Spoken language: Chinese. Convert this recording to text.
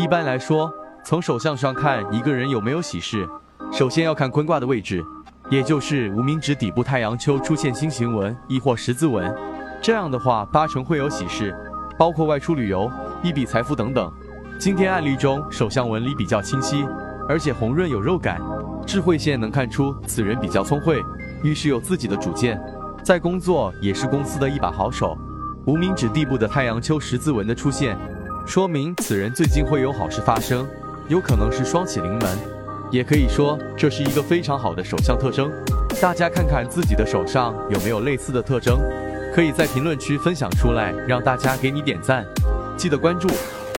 一般来说，从手相上看一个人有没有喜事，首先要看坤卦的位置，也就是无名指底部太阳丘出现星形纹亦或十字纹，这样的话八成会有喜事，包括外出旅游、一笔财富等等。今天案例中手相纹理比较清晰，而且红润有肉感，智慧线能看出此人比较聪慧，遇事有自己的主见，在工作也是公司的一把好手。无名指地部的太阳丘十字纹的出现，说明此人最近会有好事发生，有可能是双喜临门，也可以说这是一个非常好的手相特征。大家看看自己的手上有没有类似的特征，可以在评论区分享出来，让大家给你点赞。记得关注、